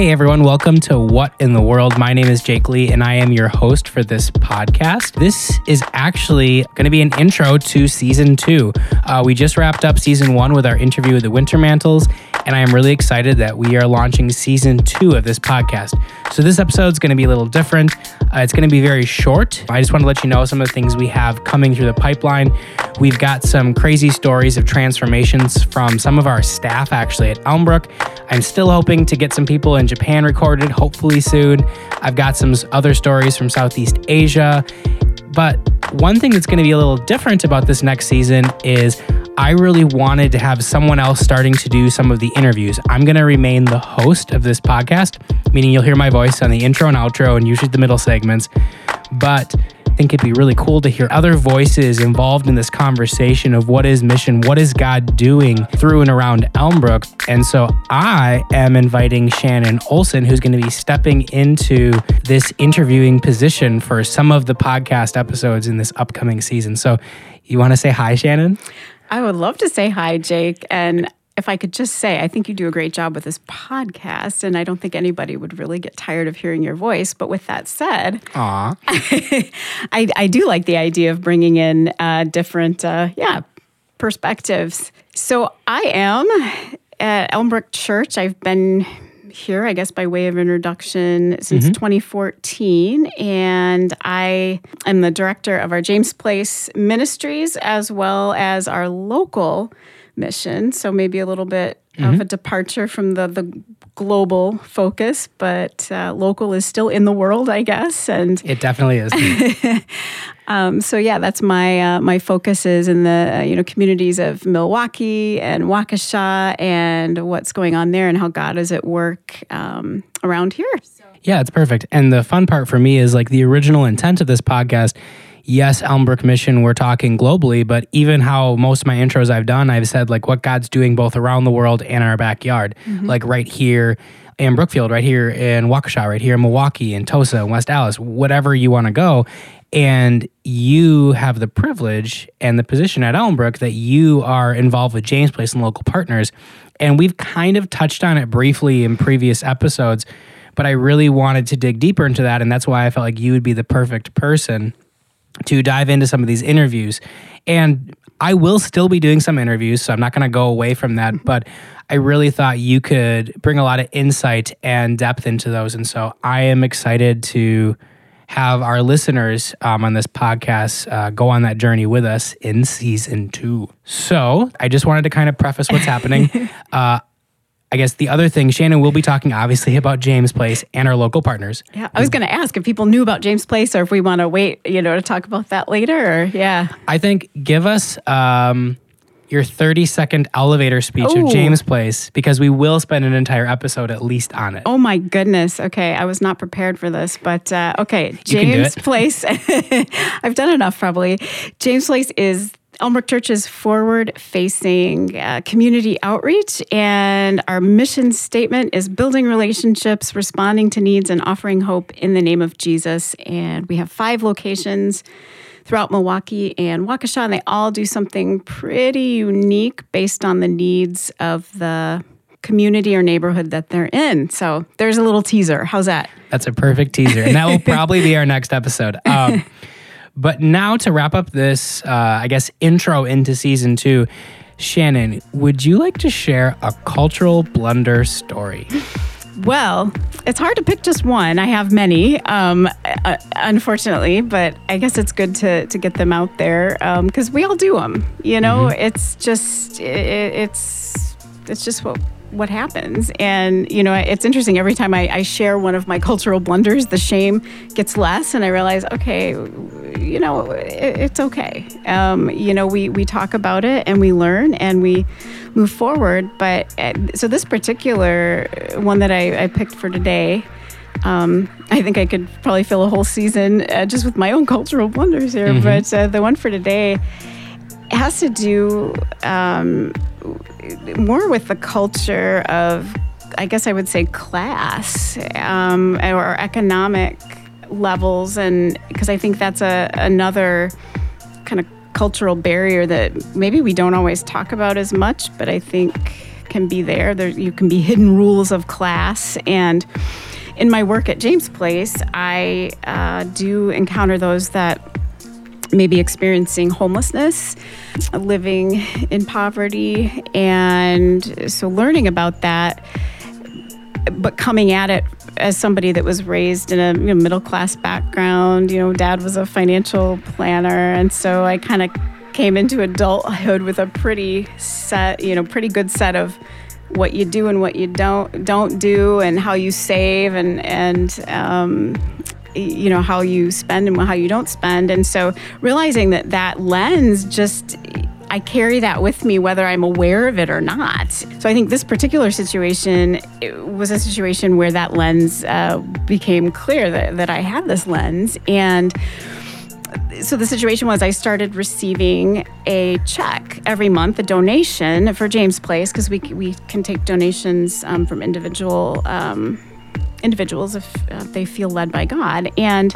Hey everyone, welcome to What in the World. My name is Jake Lee and I am your host for this podcast. This is actually going to be an intro to season two. Uh, we just wrapped up season one with our interview with the Wintermantles, and I am really excited that we are launching season two of this podcast. So this episode is going to be a little different. Uh, it's going to be very short. I just want to let you know some of the things we have coming through the pipeline. We've got some crazy stories of transformations from some of our staff actually at Elmbrook. I'm still hoping to get some people in Japan recorded, hopefully soon. I've got some other stories from Southeast Asia. But one thing that's going to be a little different about this next season is I really wanted to have someone else starting to do some of the interviews. I'm going to remain the host of this podcast, meaning you'll hear my voice on the intro and outro and usually the middle segments. But I think it'd be really cool to hear other voices involved in this conversation of what is mission, what is God doing through and around Elmbrook. And so I am inviting Shannon Olson, who's going to be stepping into this interviewing position for some of the podcast episodes in this upcoming season. So you want to say hi, Shannon? I would love to say hi, Jake. And if I could just say, I think you do a great job with this podcast, and I don't think anybody would really get tired of hearing your voice. But with that said, Aw. I, I do like the idea of bringing in uh, different, uh, yeah, perspectives. So I am at Elmbrook Church. I've been here, I guess, by way of introduction since Mm-hmm. 2014. And I am the director of our James Place Ministries as well as our local mission. So maybe a little bit Mm-hmm. of a departure from the, the global focus, but uh, local is still in the world, I guess. And It definitely is. um, so yeah, that's my uh, my focus is in the uh, you know communities of Milwaukee and Waukesha and what's going on there and how God is at work um, around here. Yeah, it's perfect. And the fun part for me is like the original intent of this podcast. Yes, Elmbrook Mission, we're talking globally, but even how most of my intros I've done, I've said like what God's doing both around the world and our backyard, mm-hmm. like right here in Brookfield, right here in Waukesha, right here in Milwaukee, in Tosa, West Allis, whatever you want to go. And you have the privilege and the position at Elmbrook that you are involved with James Place and local partners. And we've kind of touched on it briefly in previous episodes but I really wanted to dig deeper into that. And that's why I felt like you would be the perfect person to dive into some of these interviews. And I will still be doing some interviews, so I'm not going to go away from that. But I really thought you could bring a lot of insight and depth into those. And so I am excited to have our listeners um, on this podcast uh, go on that journey with us in season two. So I just wanted to kind of preface what's happening. uh, I guess the other thing, Shannon we'll be talking obviously about James Place and our local partners. Yeah, I was going to ask if people knew about James Place or if we want to wait, you know, to talk about that later. Or yeah, I think give us um, your 30 second elevator speech Oh. of James Place because we will spend an entire episode at least on it. Oh my goodness. Okay. I was not prepared for this, but uh, okay. James. Place. I've done enough probably. James Place is Elmbrook Church's forward facing uh, community outreach. And our mission statement is building relationships, responding to needs, and offering hope in the name of Jesus. And we have five locations throughout Milwaukee and Waukesha, and they all do something pretty unique based on the needs of the community or neighborhood that they're in. So there's a little teaser. How's that? That's a perfect teaser. And that will probably be our next episode. Um, but now to wrap up this, uh, I guess, intro into season two, Shannon, would you like to share a cultural blunder story? Well, it's hard to pick just one. I have many, um, uh, unfortunately, but I guess it's good to, to get them out there because we all do them. You know, it's just it, it's it's just what what happens. And you know, it's interesting. Every time I, I share one of my cultural blunders, the shame gets less, and I realize, okay, you know, it, it's okay. Um, you know, we we talk about it and we learn and we move forward. But uh, so this particular one that I, I picked for today. Um, I think I could probably fill a whole season uh, just with my own cultural blunders here. But uh, the one for today has to do um, more with the culture of, I guess I would say, class um, or economic levels, and because I think that's a another kind of cultural barrier that maybe we don't always talk about as much, but I think can be there. There you can be hidden rules of class and in my work at James Place, I uh, do encounter those that may be experiencing homelessness, living in poverty, and so learning about that, but coming at it as somebody that was raised in a you know, middle class background. You know, dad was a financial planner, and so I kind of came into adulthood with a pretty set, you know, pretty good set of what you do and what you don't don't do, and how you save, and and um, you know how you spend and how you don't spend. And so realizing that that lens just I carry that with me whether I'm aware of it or not. So I think this particular situation was a situation where that lens uh, became clear that, that I had this lens and so the situation was I started receiving a check every month, a donation for James Place because we we can take donations um, from individual um, individuals if uh, they feel led by God and.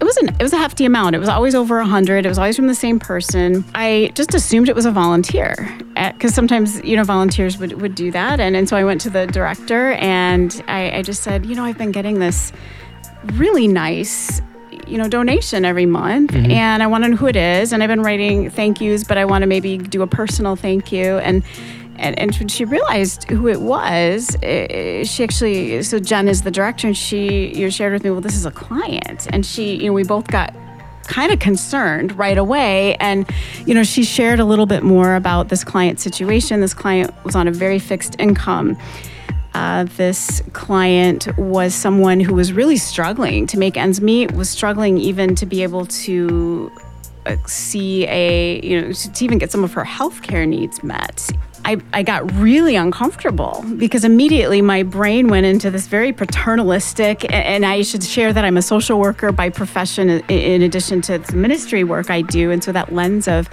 It was an it was a hefty amount. It was always over a hundred. It was always from the same person. I just assumed it was a volunteer because uh, sometimes you know volunteers would, would do that. And and so I went to the director and I, I just said, you know, I've been getting this really nice you know donation every month mm-hmm. and i want to know who it is and i've been writing thank yous but i want to maybe do a personal thank you and and, and when she realized who it was, eh, she actually, so Jen is the director, and she you know, shared with me, well, this is a client. And she, you know, we both got kind of concerned right away. And, you know, she shared a little bit more about this client situation. This client was on a very fixed income uh, this client was someone who was really struggling to make ends meet, was struggling even to be able to uh, see a, you know, to even get some of her healthcare needs met. I, I got really uncomfortable because immediately my brain went into this very paternalistic, and I should share that I'm a social worker by profession in addition to the ministry work I do. And so that lens of,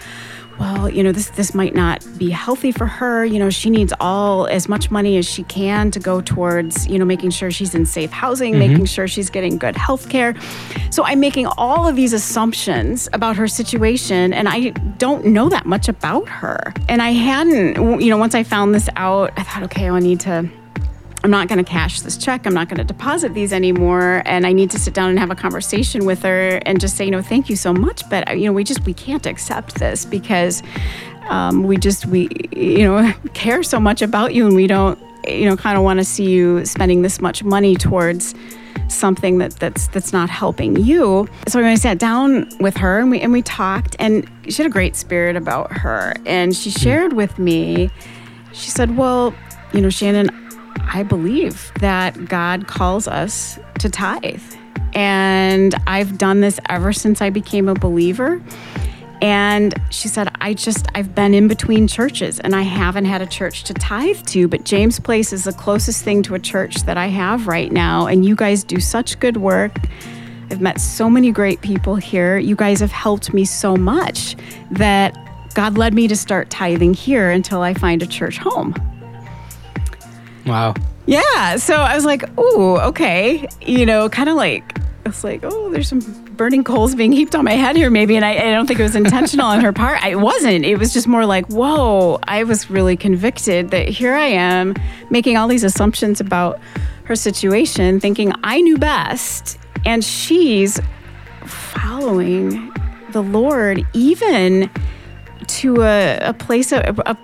well, you know, this this might not be healthy for her. You know, she needs all as much money as she can to go towards, you know, making sure she's in safe housing, mm-hmm. making sure she's getting good health care. So I'm making all of these assumptions about her situation and I don't know that much about her. And I hadn't, you know, once I found this out, I thought, okay, I need to I'm not going to cash this check. I'm not going to deposit these anymore. And I need to sit down and have a conversation with her and just say, you know, thank you so much. But, you know, we just, we can't accept this because um, we just, we, you know, care so much about you and we don't, you know, kind of want to see you spending this much money towards something that that's that's not helping you. So when I sat down with her and we and we talked and she had a great spirit about her and she shared with me she said, "Well, you know, Shannon, I believe that God calls us to tithe. And I've done this ever since I became a believer. And she said, I just, I've been in between churches and I haven't had a church to tithe to, but James Place is the closest thing to a church that I have right now. And you guys do such good work. I've met so many great people here. You guys have helped me so much that God led me to start tithing here until I find a church home. Wow. Yeah. So I was like, ooh, okay. You know, kind of like, I was like, oh, there's some burning coals being heaped on my head here, maybe. And I, I don't think it was intentional on her part. It wasn't. It was just more like, whoa, I was really convicted that here I am making all these assumptions about her situation, thinking I knew best. And she's following the Lord, even to a, a place, of, a,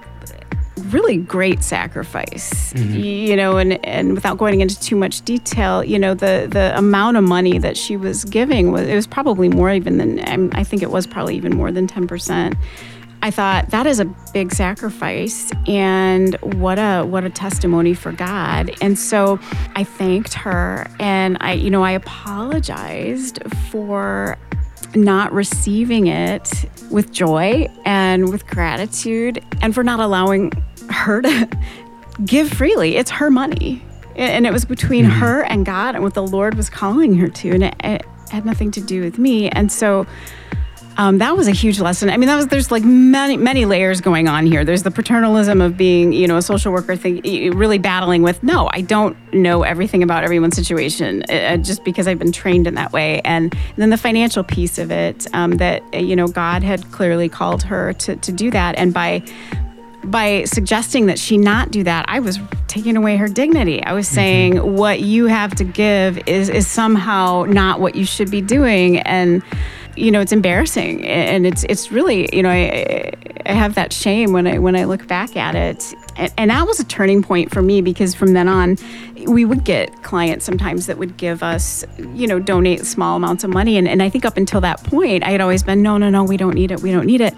really great sacrifice mm-hmm. you know and and without going into too much detail you know the the amount of money that she was giving was it was probably more even than i think it was probably even more than 10% I thought that is a big sacrifice and what a what a testimony for God. And so I thanked her and I you know I apologized for not receiving it with joy and with gratitude and for not allowing her to give freely. It's her money. And it was between mm-hmm. her and God and what the Lord was calling her to. And it, it had nothing to do with me. And so um, that was a huge lesson. I mean, that was there's like many many layers going on here. There's the paternalism of being, you know, a social worker thing, really battling with. No, I don't know everything about everyone's situation, uh, just because I've been trained in that way. And then the financial piece of it, um, that you know, God had clearly called her to to do that, and by by suggesting that she not do that, I was taking away her dignity. I was saying mm-hmm. what you have to give is is somehow not what you should be doing, and you know it's embarrassing, and it's it's really you know I I have that shame when I when I look back at it, and, and that was a turning point for me because from then on, we would get clients sometimes that would give us you know donate small amounts of money, and and I think up until that point, I had always been no no no we don't need it. We don't need it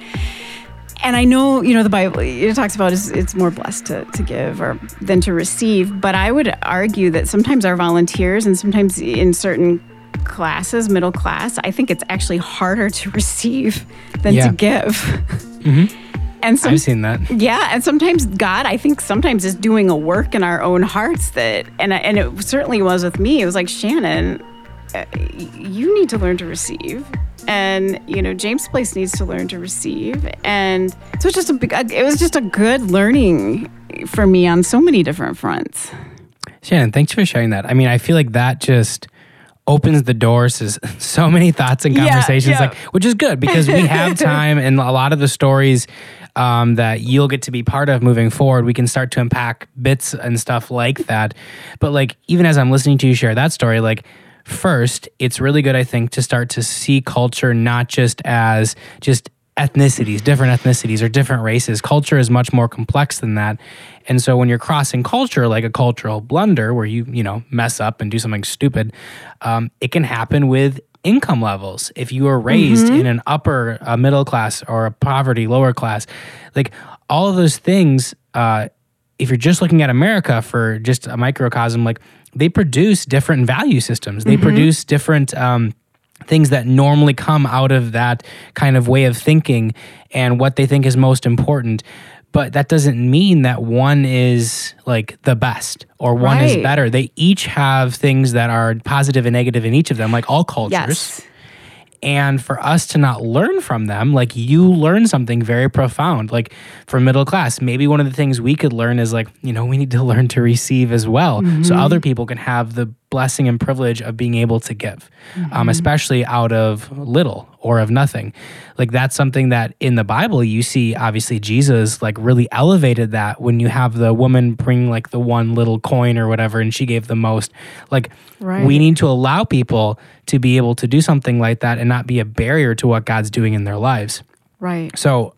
and I know, you know, the Bible it talks about is it's more blessed to, to give or than to receive. But I would argue that sometimes our volunteers and sometimes in certain classes, middle class, I think it's actually harder to receive than yeah. to give. Mm-hmm. And some, I've seen that. Yeah, and sometimes God, I think sometimes is doing a work in our own hearts that, and and it certainly was with me. It was like Shannon, uh, you need to learn to receive and you know James Place needs to learn to receive, and so it's just a. It was just a good learning for me on so many different fronts. Shannon, thanks for sharing that. I mean, I feel like that just opens the doors to so many thoughts and conversations, yeah, yeah. like which is good because we have time and a lot of the stories. Um, that you'll get to be part of moving forward. We can start to unpack bits and stuff like that. But like even as I'm listening to you share that story, like first, it's really good, I think, to start to see culture not just as just ethnicities, different ethnicities or different races. Culture is much more complex than that. And so when you're crossing culture, like a cultural blunder where you, you know, mess up and do something stupid, um, it can happen with income levels. If you are raised mm-hmm. in an upper uh, middle class or a poverty lower class, like all of those things, uh, if you're just looking at America for just a microcosm, like they produce different value systems. They mm-hmm. produce different um, things that normally come out of that kind of way of thinking and what they think is most important. But that doesn't mean that one is like the best or one right. is better. They each have things that are positive and negative in each of them, like all cultures. Yes and for us to not learn from them like you learn something very profound like for middle class maybe one of the things we could learn is like you know we need to learn to receive as well mm-hmm. so other people can have the blessing and privilege of being able to give um, mm-hmm. um, especially out of little or of nothing like that's something that in the bible you see obviously jesus like really elevated that when you have the woman bring like the one little coin or whatever and she gave the most like right. we need to allow people to be able to do something like that and not be a barrier to what god's doing in their lives right so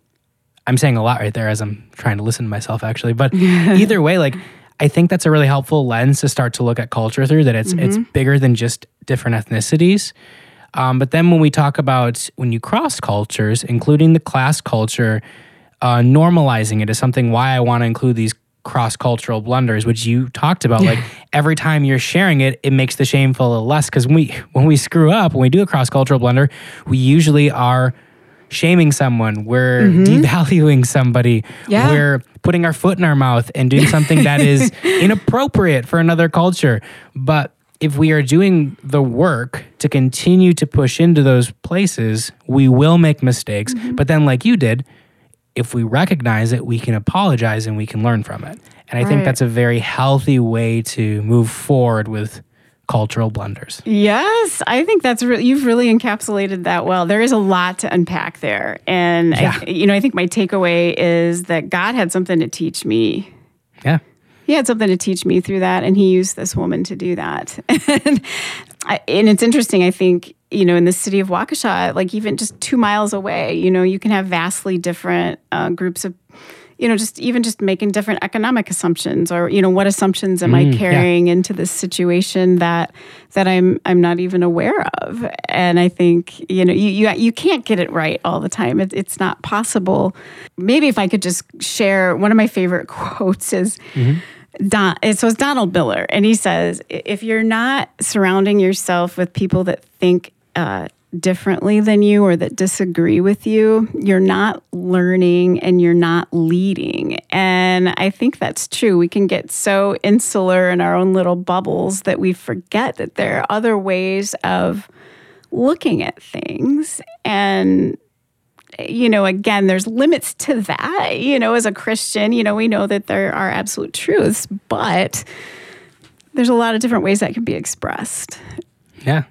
i'm saying a lot right there as i'm trying to listen to myself actually but either way like I think that's a really helpful lens to start to look at culture through. That it's mm-hmm. it's bigger than just different ethnicities. Um, but then when we talk about when you cross cultures, including the class culture, uh, normalizing it is something why I want to include these cross cultural blunders, which you talked about. like every time you're sharing it, it makes the shame feel a little less because when we when we screw up, when we do a cross cultural blunder, we usually are shaming someone, we're mm-hmm. devaluing somebody, yeah. we're putting our foot in our mouth and doing something that is inappropriate for another culture. But if we are doing the work to continue to push into those places, we will make mistakes. Mm-hmm. But then, like you did, if we recognize it, we can apologize and we can learn from it. And I right. think that's a very healthy way to move forward with cultural blunders. Yes, I think that's re- you've really encapsulated that well. There is a lot to unpack there, and yeah. I, you know, I think my takeaway is that God had something to teach me. Yeah, He had something to teach me through that, and He used this woman to do that. and, I, and it's interesting. I think you know, in the city of Waukesha, like even just two miles away, you know, you can have vastly different uh, groups of you know, just even just making different economic assumptions or, you know, what assumptions am mm, I carrying yeah. into this situation that that I'm I'm not even aware of. And I think, you know, you you, you can't get it right all the time. It, it's not possible. Maybe if I could just share one of my favorite quotes is mm-hmm. Don, so it's Donald Miller, and he says, if you're not surrounding yourself with people that think uh, differently than you or that disagree with you, you're not learning and you're not leading. And I think that's true. We can get so insular in our own little bubbles that we forget that there are other ways of looking at things. And, you know, again, there's limits to that. You know, as a Christian, you know, we know that there are absolute truths, but there's a lot of different ways that can be expressed. Yeah.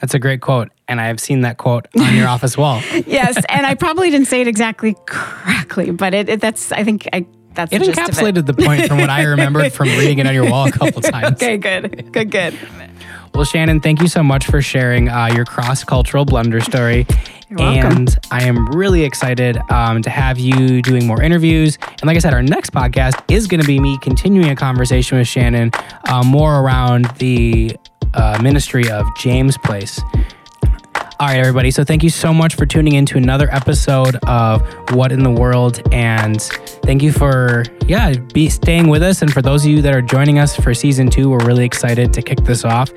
That's a great quote. And I have seen that quote on your office wall. yes. And I probably didn't say it exactly correctly, but it, it, that's, I think I that's It the gist of encapsulated the point from what I remembered from reading it on your wall a couple times. Okay, good, good, good. Well, Shannon, thank you so much for sharing uh, your cross cultural blunder story. And I am really excited um, to have you doing more interviews. And like I said, our next podcast is going to be me continuing a conversation with Shannon uh, more around the uh, ministry of James Place. All right, everybody. So thank you so much for tuning in to another episode of What in the World, and thank you for yeah be staying with us. And for those of you that are joining us for season two, we're really excited to kick this off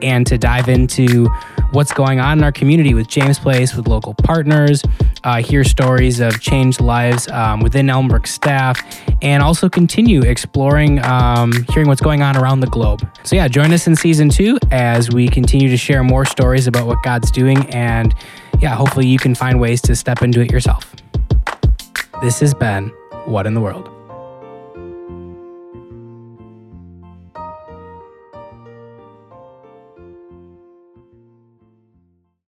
and to dive into what's going on in our community with James Place, with local partners, uh, hear stories of changed lives um, within Elmbrook staff, and also continue exploring, um, hearing what's going on around the globe. So, yeah, join us in season two as we continue to share more stories about what God's doing. And yeah, hopefully you can find ways to step into it yourself. This has been What in the World.